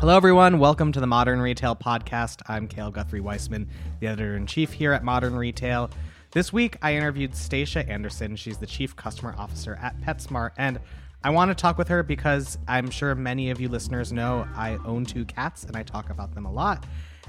Hello, everyone. Welcome to the Modern Retail Podcast. I'm Cale Guthrie Weissman, the editor in chief here at Modern Retail. This week, I interviewed Stacia Andersen. She's the chief customer officer at PetSmart, and I want to talk with her because I'm sure many of you listeners know I own two cats and I talk about them a lot.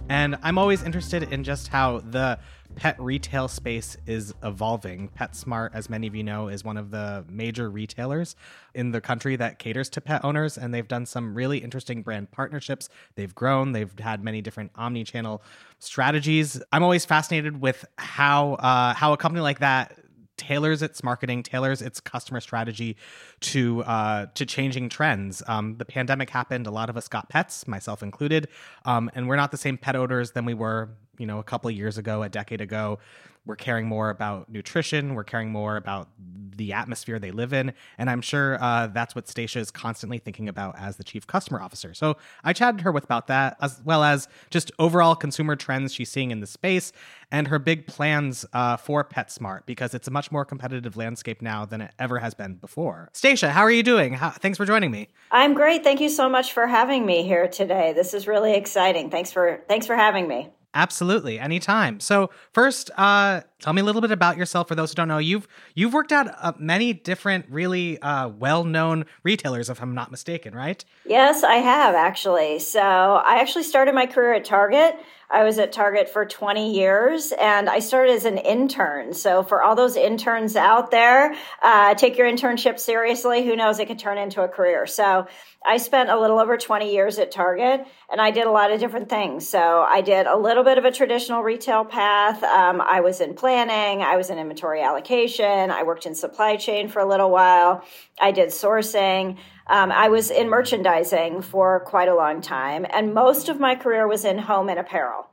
And I'm always interested in just how the pet retail space is evolving. PetSmart, as many of you know, is one of the major retailers in the country that caters to pet owners, and they've done some really interesting brand partnerships. They've grown, they've had many different omni channel strategies. I'm always fascinated with how uh, how a company like that tailors its marketing, tailors its customer strategy to uh, to changing trends. Um, the pandemic happened; a lot of us got pets, myself included, um, and we're not the same pet owners than we were, you know, a couple of years ago, a decade ago. We're caring more about nutrition. We're caring more about the atmosphere they live in. And I'm sure uh, that's what Stacia is constantly thinking about as the chief customer officer. So I chatted her with about that, as well as just overall consumer trends she's seeing in the space and her big plans uh, for PetSmart because it's a much more competitive landscape now than it ever has been before. Stacia, how are you doing? How, thanks for joining me. I'm great. Thank you so much for having me here today. This is really exciting. Thanks for thanks for having me. Absolutely, anytime. So first, uh, tell me a little bit about yourself. For those who don't know, you've you've worked at uh, many different, really uh, well-known retailers, if I'm not mistaken, right? Yes, I have actually. So I actually started my career at Target. I was at Target for 20 years and I started as an intern. So, for all those interns out there, uh, take your internship seriously. Who knows, it could turn into a career. So, I spent a little over 20 years at Target and I did a lot of different things. So, I did a little bit of a traditional retail path. Um, I was in planning, I was in inventory allocation, I worked in supply chain for a little while, I did sourcing. Um, I was in merchandising for quite a long time, and most of my career was in home and apparel.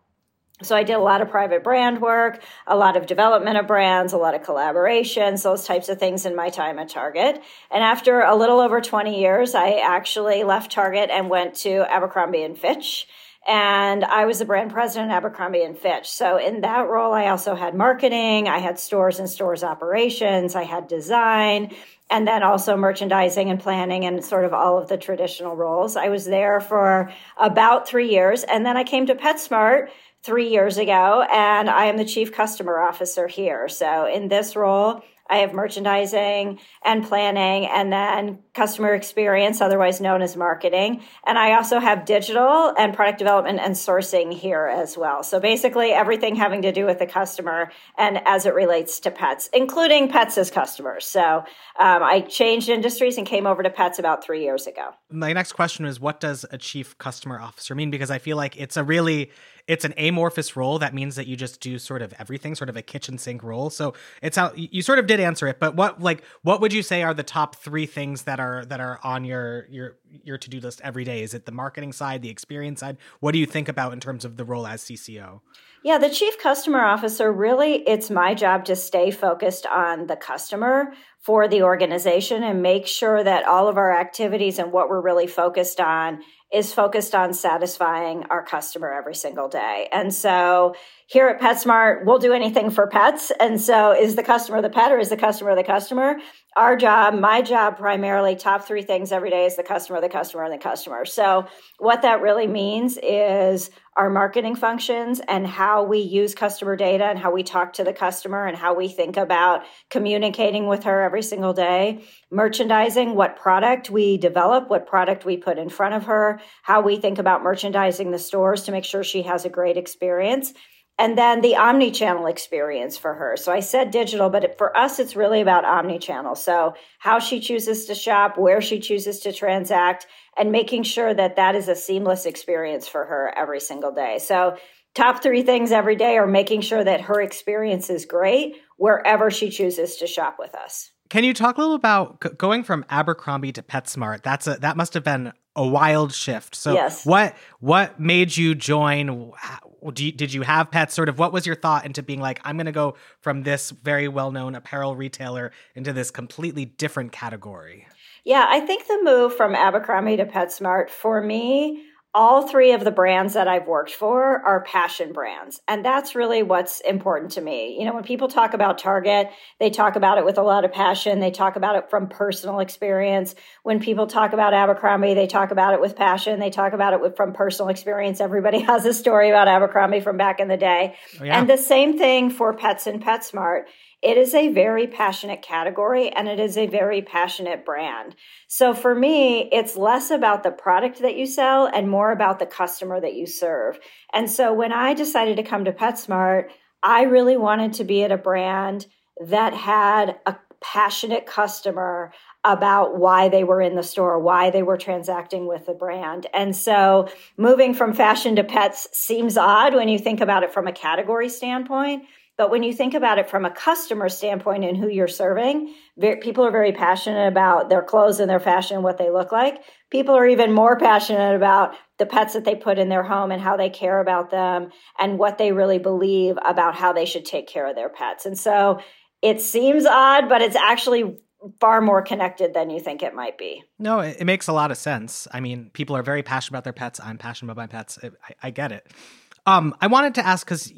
So I did a lot of private brand work, a lot of development of brands, a lot of collaborations, those types of things in my time at Target. And after a little over 20 years, I actually left Target and went to Abercrombie and Fitch and I was the brand president at Abercrombie and Fitch. So in that role, I also had marketing, I had stores and stores operations, I had design, and then also merchandising and planning and sort of all of the traditional roles. I was there for about three years, and then I came to PetSmart three years ago, and I am the chief customer officer here. So in this role, I have merchandising and planning and then customer experience, otherwise known as marketing. And I also have digital and product development and sourcing here as well. So basically everything having to do with the customer and as it relates to pets, including pets as customers. So um, I changed industries and came over to pets about three years ago. My next question is what does a chief customer officer mean? Because I feel like it's a really it's an amorphous role. That means that you just do sort of everything, sort of a kitchen sink role. So it's how you sort of did answer it, but what like what would you say are the top three things that are that are on your your your to do list every day? Is it the marketing side, the experience side? What do you think about in terms of the role as CCO? Yeah, the chief customer officer really, it's my job to stay focused on the customer for the organization and make sure that all of our activities and what we're really focused on is focused on satisfying our customer every single day. And so here at PetSmart, we'll do anything for pets. And so is the customer the pet or is the customer the customer? Our job, my job primarily, top three things every day is the customer, the customer, and the customer. So what that really means is our marketing functions and how we use customer data and how we talk to the customer and how we think about communicating with her every single day. Merchandising, what product we develop, what product we put in front of her, how we think about merchandising the stores to make sure she has a great experience and then the omni-channel experience for her. So I said digital, but for us, it's really about omni-channel. So how she chooses to shop, where she chooses to transact, and making sure that that is a seamless experience for her every single day. So top three things every day are making sure that her experience is great wherever she chooses to shop with us. Can you talk a little about going from Abercrombie to PetSmart? That's a that must have been a wild shift. So yes. what what made you join? You, did you have pets? Sort of what was your thought into being like, I'm going to go from this very well known apparel retailer into this completely different category? Yeah, I think the move from Abercrombie to PetSmart for me all three of the brands that I've worked for are passion brands. And that's really what's important to me. You know, when people talk about Target, they talk about it with a lot of passion. They talk about it from personal experience. When people talk about Abercrombie, they talk about it with passion. They talk about it with, from personal experience. Everybody has a story about Abercrombie from back in the day. Oh, yeah. And the same thing for Pets and PetSmart. It is a very passionate category and it is a very passionate brand. So for me, it's less about the product that you sell and more about the customer that you serve. And so when I decided to come to PetSmart, I really wanted to be at a brand that had a passionate customer about why they were in the store, why they were transacting with the brand. And so moving from fashion to pets seems odd when you think about it from a category standpoint. But when you think about it from a customer standpoint and who you're serving, people are very passionate about their clothes and their fashion and what they look like. People are even more passionate about the pets that they put in their home and how they care about them and what they really believe about how they should take care of their pets. And so it seems odd, but it's actually far more connected than you think it might be. No, it, it makes a lot of sense. I mean, people are very passionate about their pets. I'm passionate about my pets. I, I get it. Um, I wanted to ask because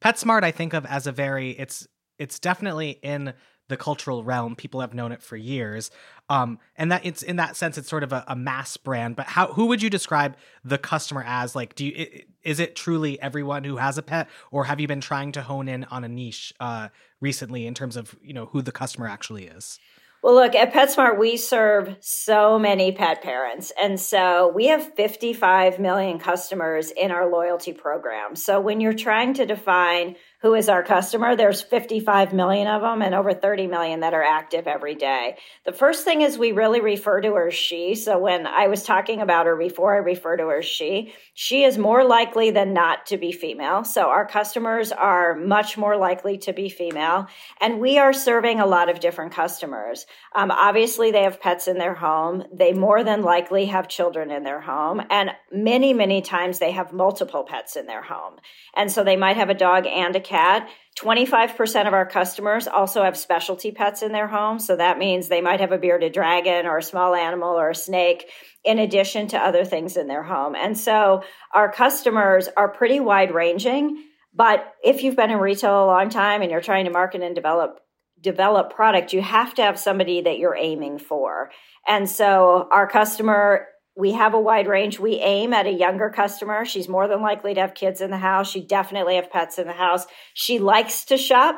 PetSmart I think of as a very it's it's definitely in the cultural realm. People have known it for years. Um, and that it's in that sense, it's sort of a, a, mass brand. But how who would you describe the customer as? Like, do you is it truly everyone who has a pet, or have you been trying to hone in on a niche uh, recently in terms of you know who the customer actually is? Well, look, at PetSmart, we serve so many pet parents. And so we have 55 million customers in our loyalty program. So when you're trying to define who is our customer. There's 55 million of them and over 30 million that are active every day. The first thing is we really refer to her as she. So when I was talking about her before, I refer to her as she. She is more likely than not to be female. So our customers are much more likely to be female. And we are serving a lot of different customers. Um, obviously, they have pets in their home. They more than likely have children in their home. And many, many times they have multiple pets in their home. And so they might have a dog and a cat. 25% of our customers also have specialty pets in their home. So that means they might have a bearded dragon or a small animal or a snake in addition to other things in their home. And so our customers are pretty wide ranging. But if you've been in retail a long time and you're trying to market and develop develop product, you have to have somebody that you're aiming for. And so our customer we have a wide range. We aim at a younger customer. She's more than likely to have kids in the house. She definitely have pets in the house. She likes to shop.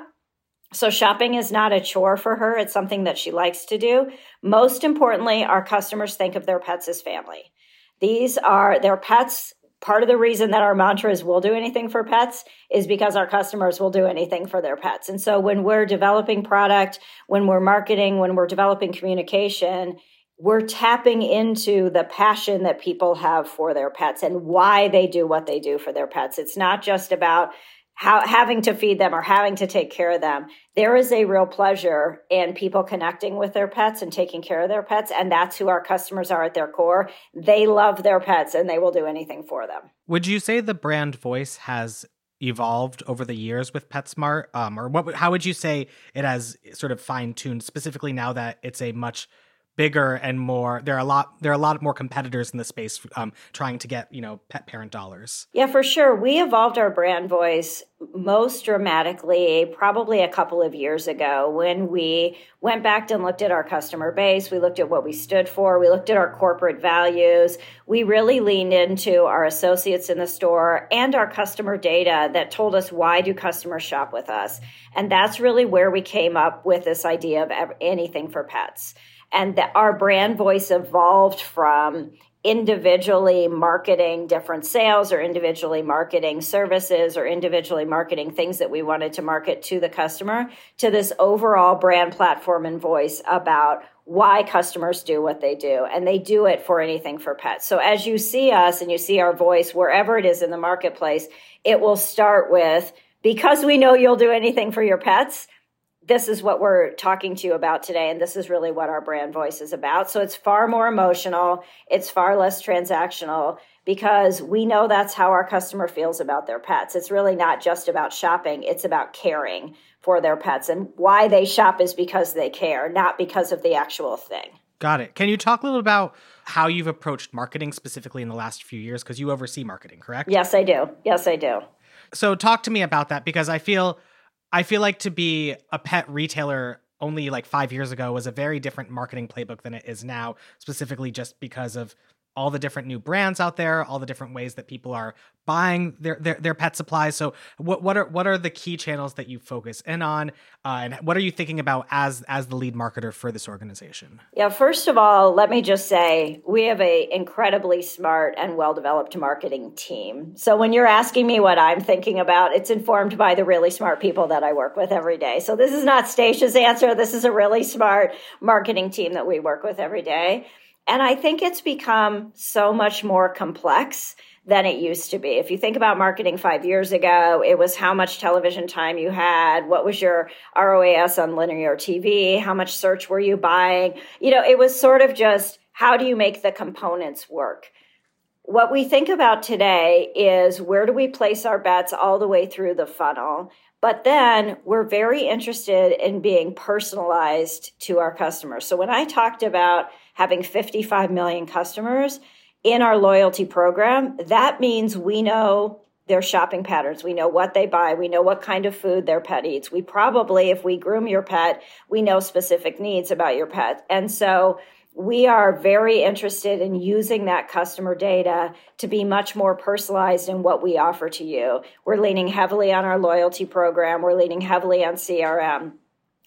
So shopping is not a chore for her. It's something that she likes to do. Most importantly, our customers think of their pets as family. These are their pets. Part of the reason that our mantra is we'll do anything for pets is because our customers will do anything for their pets. And so when we're developing product, when we're marketing, when we're developing communication, we're tapping into the passion that people have for their pets and why they do what they do for their pets. It's not just about how, having to feed them or having to take care of them. There is a real pleasure in people connecting with their pets and taking care of their pets. And that's who our customers are at their core. They love their pets and they will do anything for them. Would you say the brand voice has evolved over the years with PetSmart? Um, or what, how would you say it has sort of fine tuned specifically now that it's a much bigger and more there are a lot there are a lot more competitors in the space um, trying to get you know pet parent dollars. Yeah for sure. We evolved our brand voice most dramatically probably a couple of years ago when we went back and looked at our customer base. We looked at what we stood for. We looked at our corporate values. We really leaned into our associates in the store and our customer data that told us why do customers shop with us? And that's really where we came up with this idea of anything for pets and that our brand voice evolved from individually marketing different sales or individually marketing services or individually marketing things that we wanted to market to the customer to this overall brand platform and voice about why customers do what they do and they do it for anything for pets. So as you see us and you see our voice wherever it is in the marketplace, it will start with because we know you'll do anything for your pets this is what we're talking to you about today and this is really what our brand voice is about so it's far more emotional it's far less transactional because we know that's how our customer feels about their pets it's really not just about shopping it's about caring for their pets and why they shop is because they care not because of the actual thing Got it. Can you talk a little about how you've approached marketing specifically in the last few years? Because you oversee marketing, correct? Yes, I do. Yes, I do. So talk to me about that because I feel I feel like to be a pet retailer only like five years ago was a very different marketing playbook than it is now, specifically just because of all the different new brands out there, all the different ways that people are buying their their, their pet supplies. So, what what are what are the key channels that you focus in on, uh, and what are you thinking about as as the lead marketer for this organization? Yeah, first of all, let me just say we have a incredibly smart and well developed marketing team. So when you're asking me what I'm thinking about, it's informed by the really smart people that I work with every day. So this is not Stacia's answer. This is a really smart marketing team that we work with every day. And I think it's become so much more complex than it used to be. If you think about marketing five years ago, it was how much television time you had, what was your ROAS on linear TV, how much search were you buying. You know, it was sort of just how do you make the components work? What we think about today is where do we place our bets all the way through the funnel? But then we're very interested in being personalized to our customers. So when I talked about having 55 million customers in our loyalty program, that means we know their shopping patterns. We know what they buy. We know what kind of food their pet eats. We probably, if we groom your pet, we know specific needs about your pet. And so we are very interested in using that customer data to be much more personalized in what we offer to you. We're leaning heavily on our loyalty program. We're leaning heavily on CRM.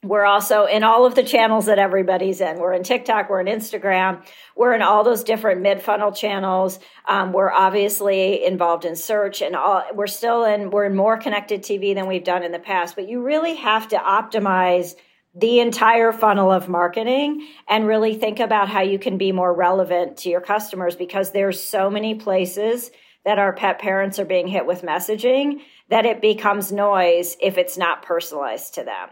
We're also in all of the channels that everybody's in. We're in TikTok, we're in Instagram, we're in all those different mid funnel channels. Um, we're obviously involved in search, and all. We're still in. We're in more connected TV than we've done in the past. But you really have to optimize the entire funnel of marketing and really think about how you can be more relevant to your customers because there's so many places that our pet parents are being hit with messaging that it becomes noise if it's not personalized to them.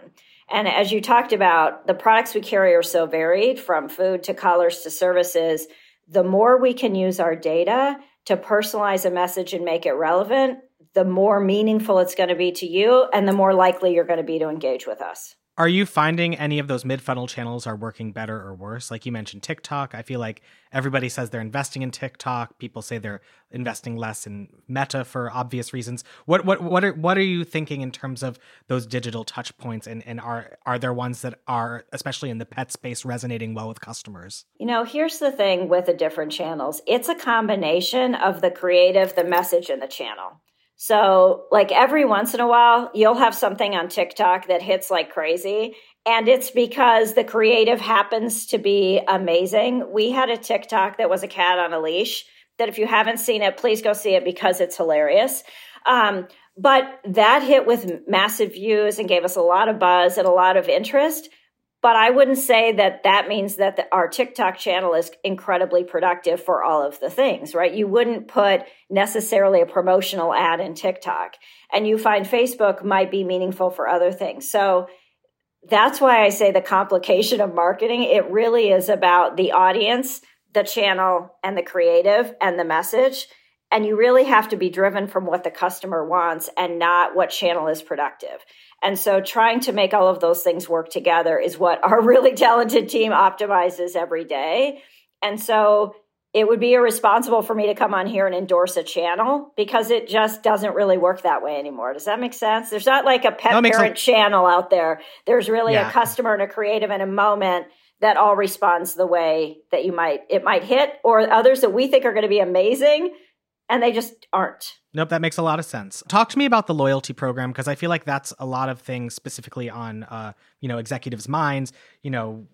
And as you talked about, the products we carry are so varied from food to collars to services. The more we can use our data to personalize a message and make it relevant, the more meaningful it's going to be to you and the more likely you're going to be to engage with us. Are you finding any of those mid funnel channels are working better or worse? Like you mentioned TikTok. I feel like everybody says they're investing in TikTok. People say they're investing less in Meta for obvious reasons. What what what are what are you thinking in terms of those digital touch points and, and are are there ones that are especially in the pet space resonating well with customers? You know, here's the thing with the different channels. It's a combination of the creative, the message and the channel. So, like every once in a while, you'll have something on TikTok that hits like crazy. And it's because the creative happens to be amazing. We had a TikTok that was a cat on a leash that if you haven't seen it, please go see it because it's hilarious. Um, but that hit with massive views and gave us a lot of buzz and a lot of interest. But I wouldn't say that that means that the, our TikTok channel is incredibly productive for all of the things, right? You wouldn't put necessarily a promotional ad in TikTok. And you find Facebook might be meaningful for other things. So that's why I say the complication of marketing, it really is about the audience, the channel, and the creative and the message. And you really have to be driven from what the customer wants and not what channel is productive. And so trying to make all of those things work together is what our really talented team optimizes every day. And so it would be irresponsible for me to come on here and endorse a channel because it just doesn't really work that way anymore. Does that make sense? There's not like a pet parent sense. channel out there. There's really yeah. a customer and a creative and a moment that all responds the way that you might it might hit or others that we think are going to be amazing and they just aren't. Nope, that makes a lot of sense. Talk to me about the loyalty program because I feel like that's a lot of things specifically on uh, you know, executives' minds, you know,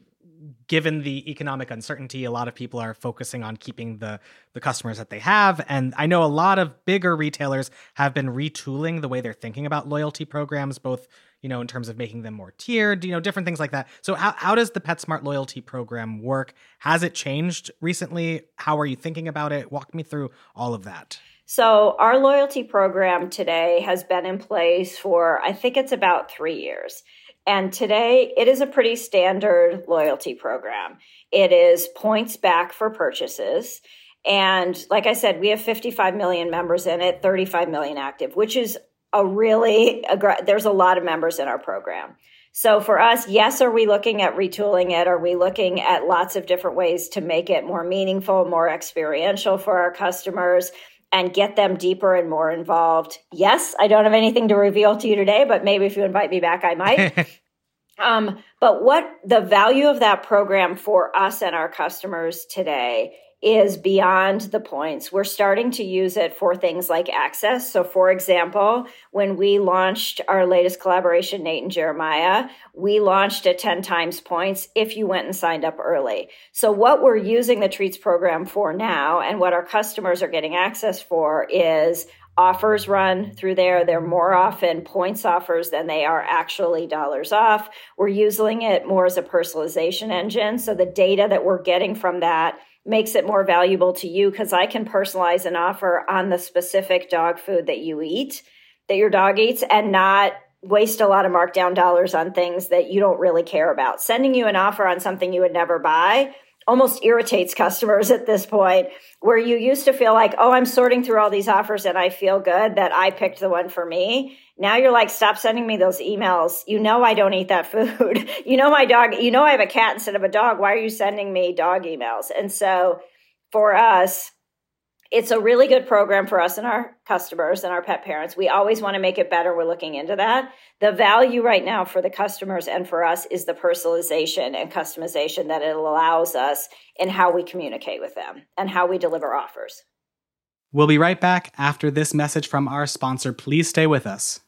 given the economic uncertainty, a lot of people are focusing on keeping the the customers that they have. And I know a lot of bigger retailers have been retooling the way they're thinking about loyalty programs, both you know, in terms of making them more tiered, you know, different things like that. So how, how does the PetSmart loyalty program work? Has it changed recently? How are you thinking about it? Walk me through all of that. So our loyalty program today has been in place for, I think it's about three years. And today it is a pretty standard loyalty program. It is points back for purchases. And like I said, we have 55 million members in it, 35 million active, which is a really there's a lot of members in our program. So for us, yes, are we looking at retooling it? Are we looking at lots of different ways to make it more meaningful, more experiential for our customers? and get them deeper and more involved. Yes, I don't have anything to reveal to you today, but maybe if you invite me back, I might. um, but what the value of that program for us and our customers today is beyond the points. We're starting to use it for things like access. So, for example, when we launched our latest collaboration, Nate and Jeremiah, we launched at 10 times points if you went and signed up early. So, what we're using the Treats program for now and what our customers are getting access for is offers run through there. They're more often points offers than they are actually dollars off. We're using it more as a personalization engine. So the data that we're getting from that makes it more valuable to you because I can personalize an offer on the specific dog food that you eat, that your dog eats, and not waste a lot of markdown dollars on things that you don't really care about. Sending you an offer on something you would never buy almost irritates customers at this point where you used to feel like, oh, I'm sorting through all these offers and I feel good that I picked the one for me. Now you're like, stop sending me those emails. You know, I don't eat that food. you know, my dog, you know, I have a cat instead of a dog. Why are you sending me dog emails? And so for us, it's a really good program for us and our customers and our pet parents. We always want to make it better. We're looking into that. The value right now for the customers and for us is the personalization and customization that it allows us in how we communicate with them and how we deliver offers. We'll be right back after this message from our sponsor. Please stay with us.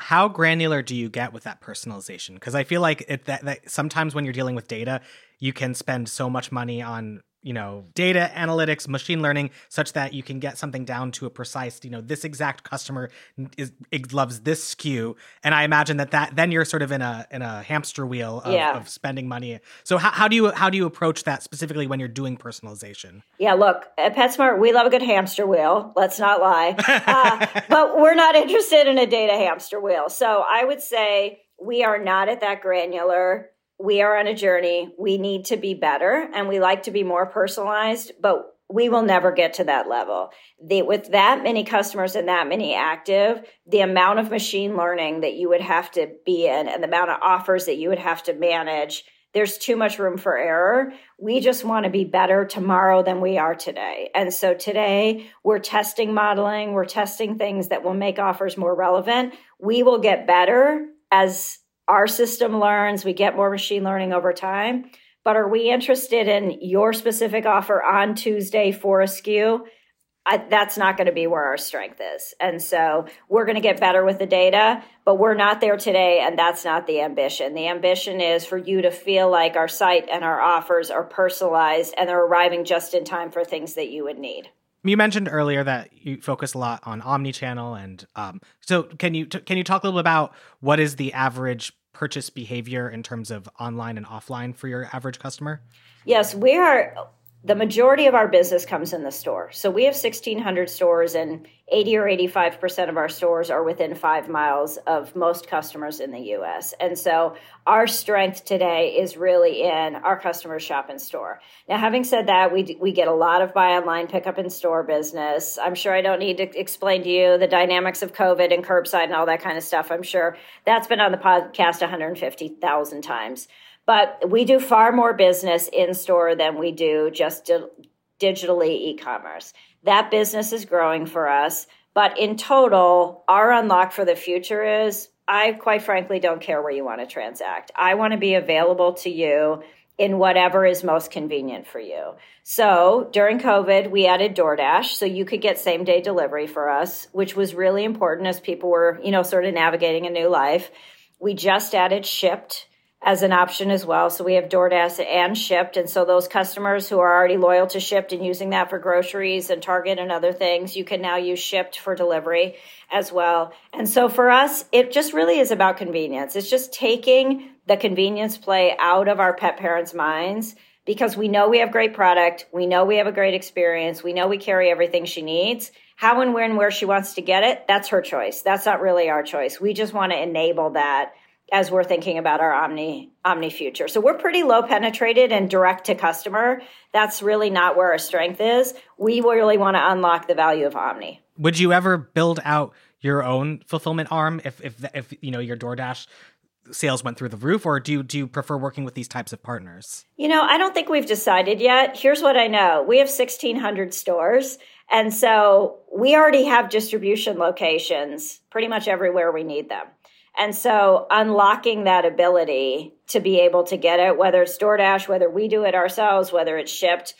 How granular do you get with that personalization? Because I feel like it, that, that sometimes when you're dealing with data, you can spend so much money on you know data analytics machine learning such that you can get something down to a precise you know this exact customer is loves this SKU. And i imagine that that then you're sort of in a in a hamster wheel of, yeah. of spending money. So how, how do you how do you approach that specifically when you're doing personalization? Yeah look at petsmart we love a good hamster wheel let's not lie. Uh, but we're not interested in a data hamster wheel. So i would say we are not at that granular we are on a journey. We need to be better and we like to be more personalized, but we will never get to that level. The, with that many customers and that many active, the amount of machine learning that you would have to be in and the amount of offers that you would have to manage, there's too much room for error. We just want to be better tomorrow than we are today. And so today we're testing modeling, we're testing things that will make offers more relevant. We will get better as our system learns, we get more machine learning over time. But are we interested in your specific offer on Tuesday for a SKU? I, that's not going to be where our strength is. And so we're going to get better with the data, but we're not there today. And that's not the ambition. The ambition is for you to feel like our site and our offers are personalized and they're arriving just in time for things that you would need. You mentioned earlier that you focus a lot on omni-channel, and um, so can you t- can you talk a little about what is the average purchase behavior in terms of online and offline for your average customer? Yes, we are the majority of our business comes in the store. So we have 1,600 stores, and 80 or 85% of our stores are within five miles of most customers in the US. And so our strength today is really in our customers shop in store. Now, having said that, we, we get a lot of buy online, pick up in store business. I'm sure I don't need to explain to you the dynamics of COVID and curbside and all that kind of stuff. I'm sure that's been on the podcast 150,000 times. But we do far more business in store than we do just di- digitally e commerce. That business is growing for us. But in total, our unlock for the future is I quite frankly don't care where you want to transact. I want to be available to you in whatever is most convenient for you. So during COVID, we added DoorDash so you could get same day delivery for us, which was really important as people were, you know, sort of navigating a new life. We just added Shipt as an option as well. So we have DoorDash and Shipt. And so those customers who are already loyal to Shipt and using that for groceries and Target and other things, you can now use Shipt for delivery as well. And so for us, it just really is about convenience. It's just taking the convenience play out of our pet parents' minds because we know we have great product. We know we have a great experience. We know we carry everything she needs. How and when, and where she wants to get it, that's her choice. That's not really our choice. We just want to enable that as we're thinking about our omni omni future. So we're pretty low penetrated and direct to customer. That's really not where our strength is. We really want to unlock the value of omni. Would you ever build out your own fulfillment arm if if if you know your DoorDash sales went through the roof or do you, do you prefer working with these types of partners? You know, I don't think we've decided yet. Here's what I know. We have 1600 stores and so we already have distribution locations pretty much everywhere we need them. And so unlocking that ability to be able to get it, whether it's DoorDash, whether we do it ourselves, whether it's Shipt,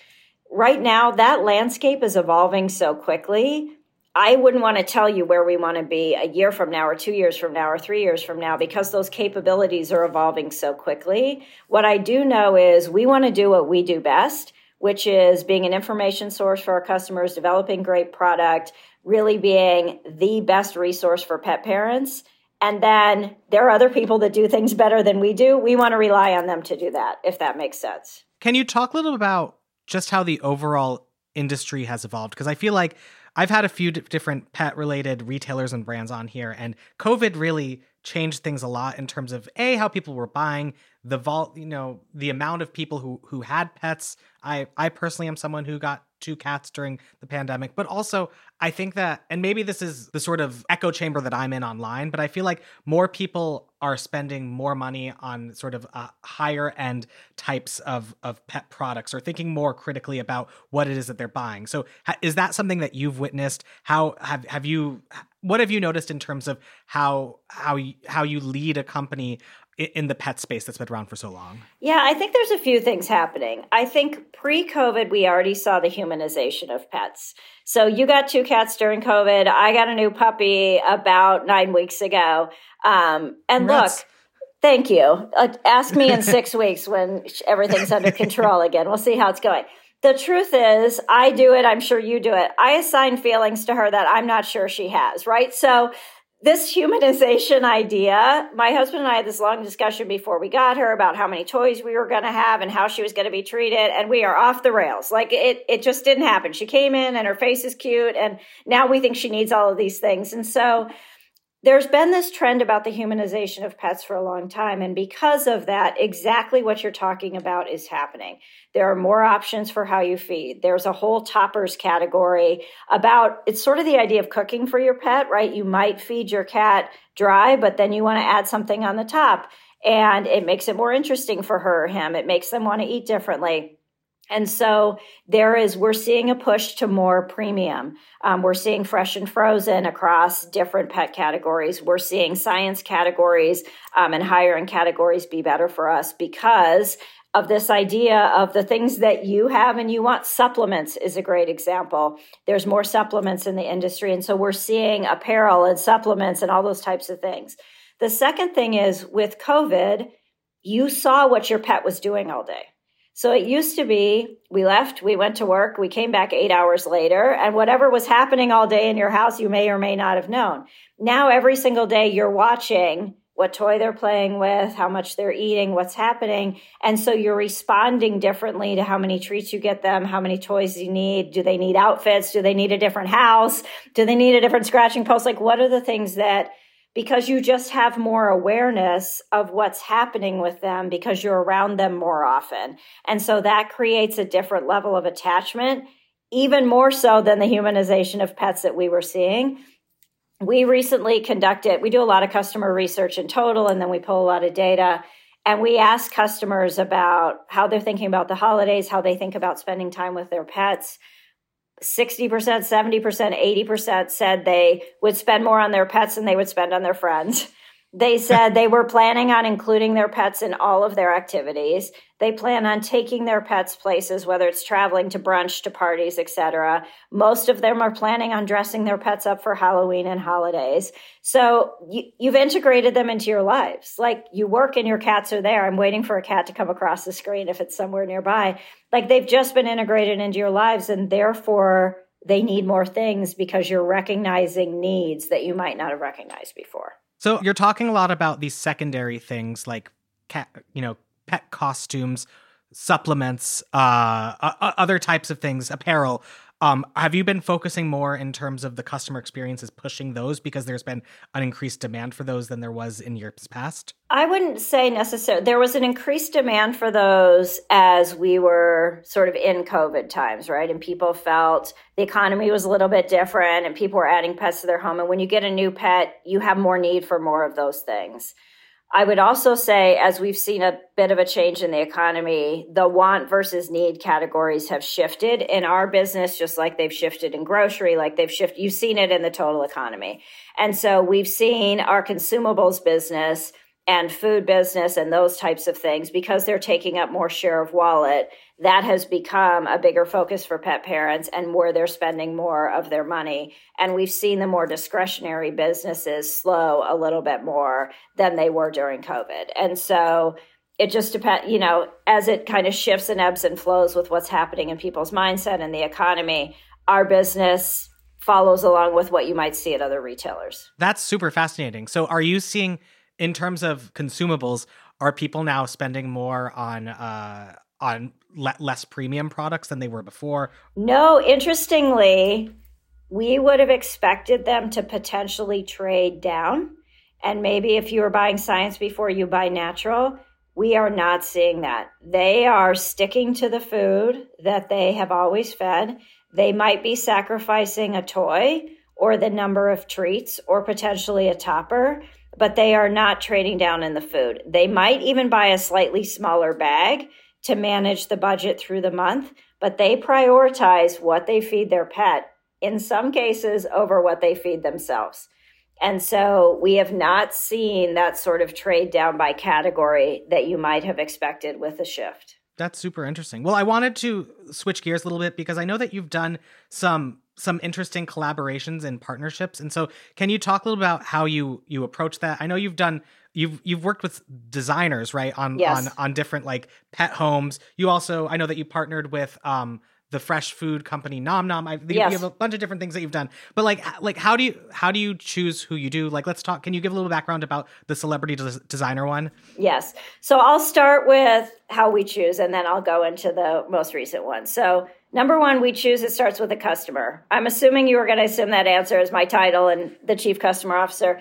right now that landscape is evolving so quickly. I wouldn't want to tell you where we want to be a year from now or two years from now or three years from now because those capabilities are evolving so quickly. What I do know is we want to do what we do best, which is being an information source for our customers, developing great product, really being the best resource for pet parents and then there are other people that do things better than we do. We want to rely on them to do that, if that makes sense. Can you talk a little about just how the overall industry has evolved? Because I feel like I've had a few d- different pet related retailers and brands on here, and COVID really changed things a lot in terms of a how people were buying the vault you know the amount of people who who had pets i i personally am someone who got two cats during the pandemic but also i think that and maybe this is the sort of echo chamber that i'm in online but i feel like more people are spending more money on sort of uh, higher end types of of pet products or thinking more critically about what it is that they're buying. So is that something that you've witnessed? How have have you what have you noticed in terms of how how you, how you lead a company in the pet space that's been around for so long? Yeah, I think there's a few things happening. I think pre COVID, we already saw the humanization of pets. So you got two cats during COVID. I got a new puppy about nine weeks ago. Um, and Congrats. look, thank you. Uh, ask me in six weeks when everything's under control again. We'll see how it's going. The truth is, I do it. I'm sure you do it. I assign feelings to her that I'm not sure she has, right? So this humanization idea, my husband and I had this long discussion before we got her about how many toys we were going to have and how she was going to be treated. And we are off the rails. Like it, it just didn't happen. She came in and her face is cute. And now we think she needs all of these things. And so there's been this trend about the humanization of pets for a long time. And because of that, exactly what you're talking about is happening. There are more options for how you feed. There's a whole toppers category about it's sort of the idea of cooking for your pet, right? You might feed your cat dry, but then you want to add something on the top. And it makes it more interesting for her or him. It makes them want to eat differently. And so there is, we're seeing a push to more premium. Um, we're seeing fresh and frozen across different pet categories. We're seeing science categories um, and higher end categories be better for us because of this idea of the things that you have and you want. Supplements is a great example. There's more supplements in the industry. And so we're seeing apparel and supplements and all those types of things. The second thing is with COVID, you saw what your pet was doing all day so it used to be we left, we went to work, we came back eight hours later, and whatever was happening all day in your house, you may or may not have known. Now, every single day, you're watching what toy they're playing with, how much they're eating, what's happening. And so you're responding differently to how many treats you get them, how many toys you need. Do they need outfits? Do they need a different house? Do they need a different scratching post? Like, what are the things that because you just have more awareness of what's happening with them because you're around them more often. And so that creates a different level of attachment, even more so than the humanization of pets that we were seeing. We recently conducted, we do a lot of customer research in total, and then we pull a lot of data. And we ask customers about how they're thinking about the holidays, how they think about spending time with their pets. 60%, 70%, 80% said they would spend more on their pets than they would spend on their friends. They said they were planning on including their pets in all of their activities. They plan on taking their pets places, whether it's traveling to brunch, to parties, etc. Most of them are planning on dressing their pets up for Halloween and holidays. So you, you've integrated them into your lives. Like you work and your cats are there. I'm waiting for a cat to come across the screen if it's somewhere nearby. Like they've just been integrated into your lives and therefore they need more things because you're recognizing needs that you might not have recognized before. So you're talking a lot about these secondary things like cat, you know, pet costumes. supplements, uh, uh, other types of things, apparel. Um, have you been focusing more in terms of the customer experiences pushing those because there's been an increased demand for those than there was in years past? I wouldn't say necessarily. There was an increased demand for those as we were sort of in COVID times, right? And people felt the economy was a little bit different and people were adding pets to their home. And when you get a new pet, you have more need for more of those things. I would also say, as we've seen a bit of a change in the economy, the want versus need categories have shifted in our business, just like they've shifted in grocery, like they've shifted. You've seen it in the total economy. And so we've seen our consumables business and food business and those types of things because they're taking up more share of wallet that has become a bigger focus for pet parents and where they're spending more of their money. And we've seen the more discretionary businesses slow a little bit more than they were during covid. And so it just depends you know as it kind of shifts and ebbs and flows with what's happening in people's mindset and the economy our business follows along with what you might see at other retailers. That's super fascinating. So are you seeing in terms of consumables, are people now spending more on uh, on le- less premium products than they were before? No, interestingly, we would have expected them to potentially trade down. And maybe if you were buying science before you buy natural, we are not seeing that. They are sticking to the food that they have always fed. They might be sacrificing a toy or the number of treats or potentially a topper but they are not trading down in the food. They might even buy a slightly smaller bag to manage the budget through the month, but they prioritize what they feed their pet in some cases over what they feed themselves. And so we have not seen that sort of trade down by category that you might have expected with a shift. That's super interesting. Well, I wanted to switch gears a little bit because I know that you've done some some interesting collaborations and partnerships. And so, can you talk a little about how you you approach that? I know you've done you've you've worked with designers, right, on yes. on on different like pet homes. You also I know that you partnered with um the fresh food company Nom Nom. I yes. you have a bunch of different things that you've done. But like like how do you how do you choose who you do? Like let's talk can you give a little background about the celebrity des- designer one? Yes. So I'll start with how we choose and then I'll go into the most recent one. So Number one, we choose it starts with a customer. I'm assuming you were going to assume that answer is my title and the chief customer officer.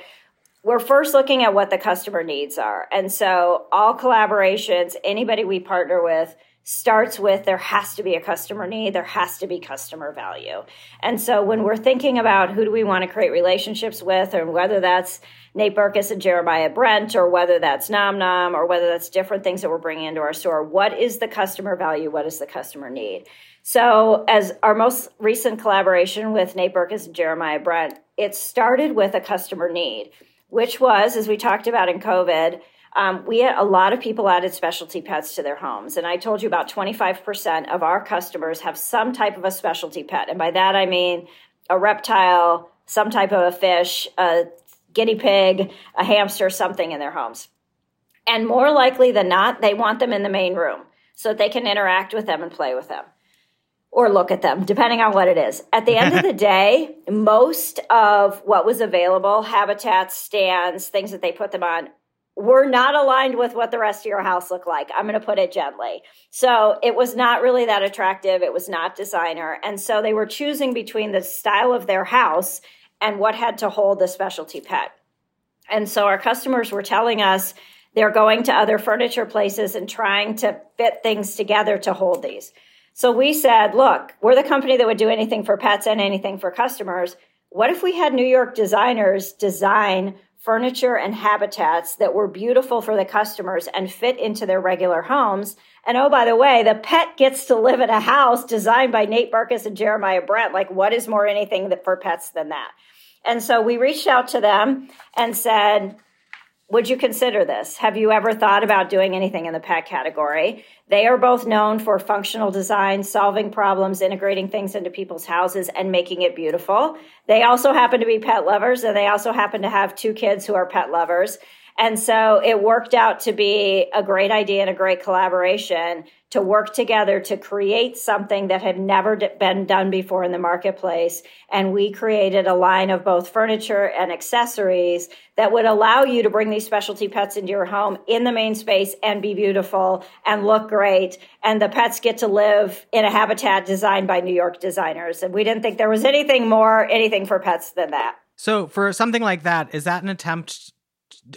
We're first looking at what the customer needs are. And so all collaborations, anybody we partner with, starts with there has to be a customer need, there has to be customer value. And so when we're thinking about who do we want to create relationships with, or whether that's Nate Berkus and Jeremiah Brent, or whether that's Nom Nom, or whether that's different things that we're bringing into our store, what is the customer value? What does the customer need? So, as our most recent collaboration with Nate Berkus and Jeremiah Brent, it started with a customer need, which was, as we talked about in COVID, um, we had a lot of people added specialty pets to their homes. And I told you about 25% of our customers have some type of a specialty pet. And by that, I mean a reptile, some type of a fish, a guinea pig, a hamster, something in their homes. And more likely than not, they want them in the main room so that they can interact with them and play with them or look at them, depending on what it is. At the end of the day, most of what was available, habitats, stands, things that they put them on, were not aligned with what the rest of your house looked like. I'm going to put it gently. So it was not really that attractive. It was not designer. And so they were choosing between the style of their house and what had to hold the specialty pet. And so our customers were telling us they're going to other furniture places and trying to fit things together to hold these. So we said, look, we're the company that would do anything for pets and anything for customers. What if we had New York designers design furniture and habitats that were beautiful for the customers and fit into their regular homes? And oh, by the way, the pet gets to live in a house designed by Nate Berkus and Jeremiah Brent. Like, what is more anything that, for pets than that? And so we reached out to them and said, would you consider this? Have you ever thought about doing anything in the pet category? They are both known for functional design, solving problems, integrating things into people's houses, and making it beautiful. They also happen to be pet lovers, and they also happen to have two kids who are pet lovers. And so it worked out to be a great idea and a great collaboration to work together to create something that had never been done before in the marketplace. And we created a line of both furniture and accessories that would allow you to bring these specialty pets into your home in the main space and be beautiful and look great. And the pets get to live in a habitat designed by New York designers. And we didn't think there was anything more, anything for pets than that. So for something like that, is that an attempt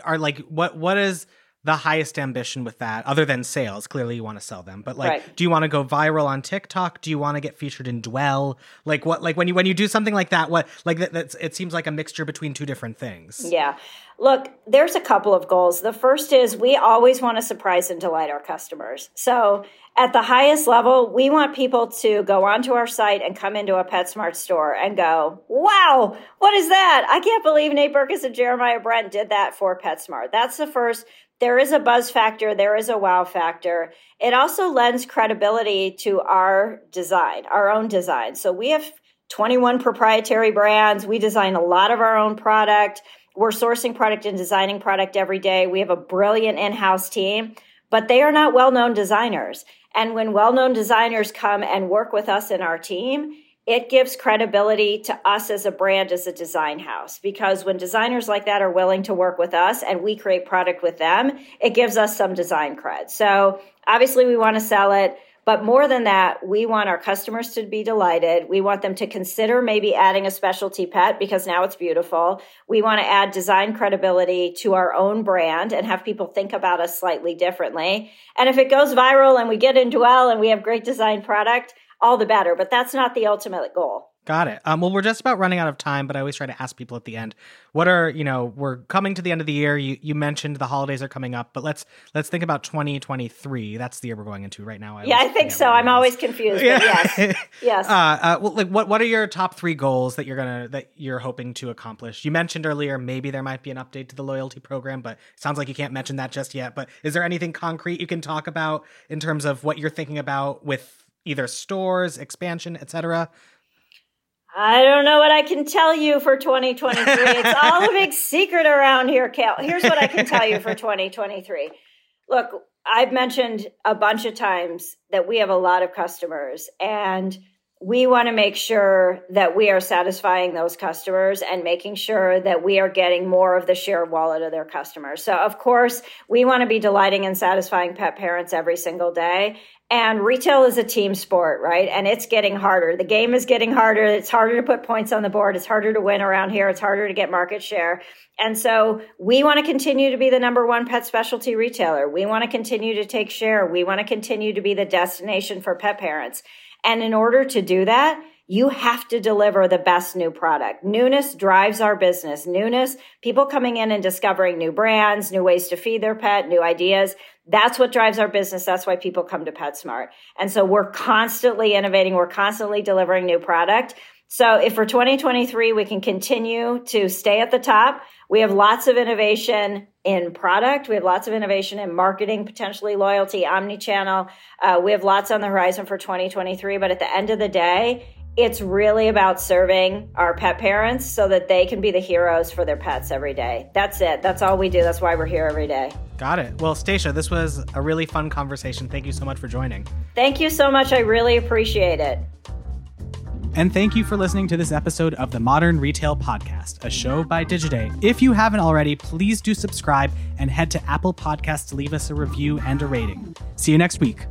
are like what what is the highest ambition with that other than sales. Clearly you want to sell them but like right. do you want to go viral on tiktok? Do you want to get featured in dwell? Like what like when you when you do something like that what like that, that's it seems like a mixture between two different things. Yeah. Look there's a couple of goals. The first is we always want to surprise and delight our customers. So at the highest level we want people to go onto our site and come into a petsmart store and go wow what is that? I can't believe nate berkus and jeremiah brent did that for petsmart. That's the first there is a buzz factor, there is a wow factor. It also lends credibility to our design, our own design. So we have 21 proprietary brands. We design a lot of our own product. We're sourcing product and designing product every day. We have a brilliant in house team, but they are not well known designers. And when well known designers come and work with us in our team, it gives credibility to us as a brand, as a design house. Because when designers like that are willing to work with us and we create product with them, it gives us some design cred. So obviously we want to sell it. But more than that, we want our customers to be delighted. We want them to consider maybe adding a specialty pet because now it's beautiful. We want to add design credibility to our own brand and have people think about us slightly differently. And if it goes viral and we get in Dwell and we have great design product, all the better. But that's not the ultimate goal. Got it. Um, well, we're just about running out of time, but I always try to ask people at the end, what are you know we're coming to the end of the year. You you mentioned the holidays are coming up, but let's let's think about 2023. That's the year we're going into right now. I yeah, I think so. I'm always confused. Yeah. yes, yes. Uh, uh, well, like what what are your top three goals that you're gonna that you're hoping to accomplish? You mentioned earlier maybe there might be an update to the loyalty program, but it sounds like you can't mention that just yet. But is there anything concrete you can talk about in terms of what you're thinking about with either stores, expansion, etc.? I don't know what I can tell you for 2023. It's all a big secret around here, Cale. Here's what I can tell you for 2023. Look, I've mentioned a bunch of times that we have a lot of customers and we want to make sure that we are satisfying those customers and making sure that we are getting more of the share wallet of their customers. So, of course, we want to be delighting and satisfying pet parents every single day. And retail is a team sport, right? And it's getting harder. The game is getting harder. It's harder to put points on the board. It's harder to win around here. It's harder to get market share. And so we want to continue to be the number one pet specialty retailer. We want to continue to take share. We want to continue to be the destination for pet parents. And in order to do that, you have to deliver the best new product. Newness drives our business. Newness, people coming in and discovering new brands, new ways to feed their pet, new ideas. That's what drives our business. That's why people come to PetSmart. And so we're constantly innovating. We're constantly delivering new product. So if for 2023 we can continue to stay at the top, we have lots of innovation in product. We have lots of innovation in marketing, potentially loyalty, omni-channel. Uh, we have lots on the horizon for 2023. But at the end of the day, it's really about serving our pet parents so that they can be the heroes for their pets every day. That's it. That's all we do. That's why we're here every day. Got it. Well, Stacia, this was a really fun conversation. Thank you so much for joining. Thank you so much. I really appreciate it. And thank you for listening to this episode of the Modern Retail Podcast, a show by Digiday. If you haven't already, please do subscribe and head to Apple Podcasts to leave us a review and a rating. See you next week.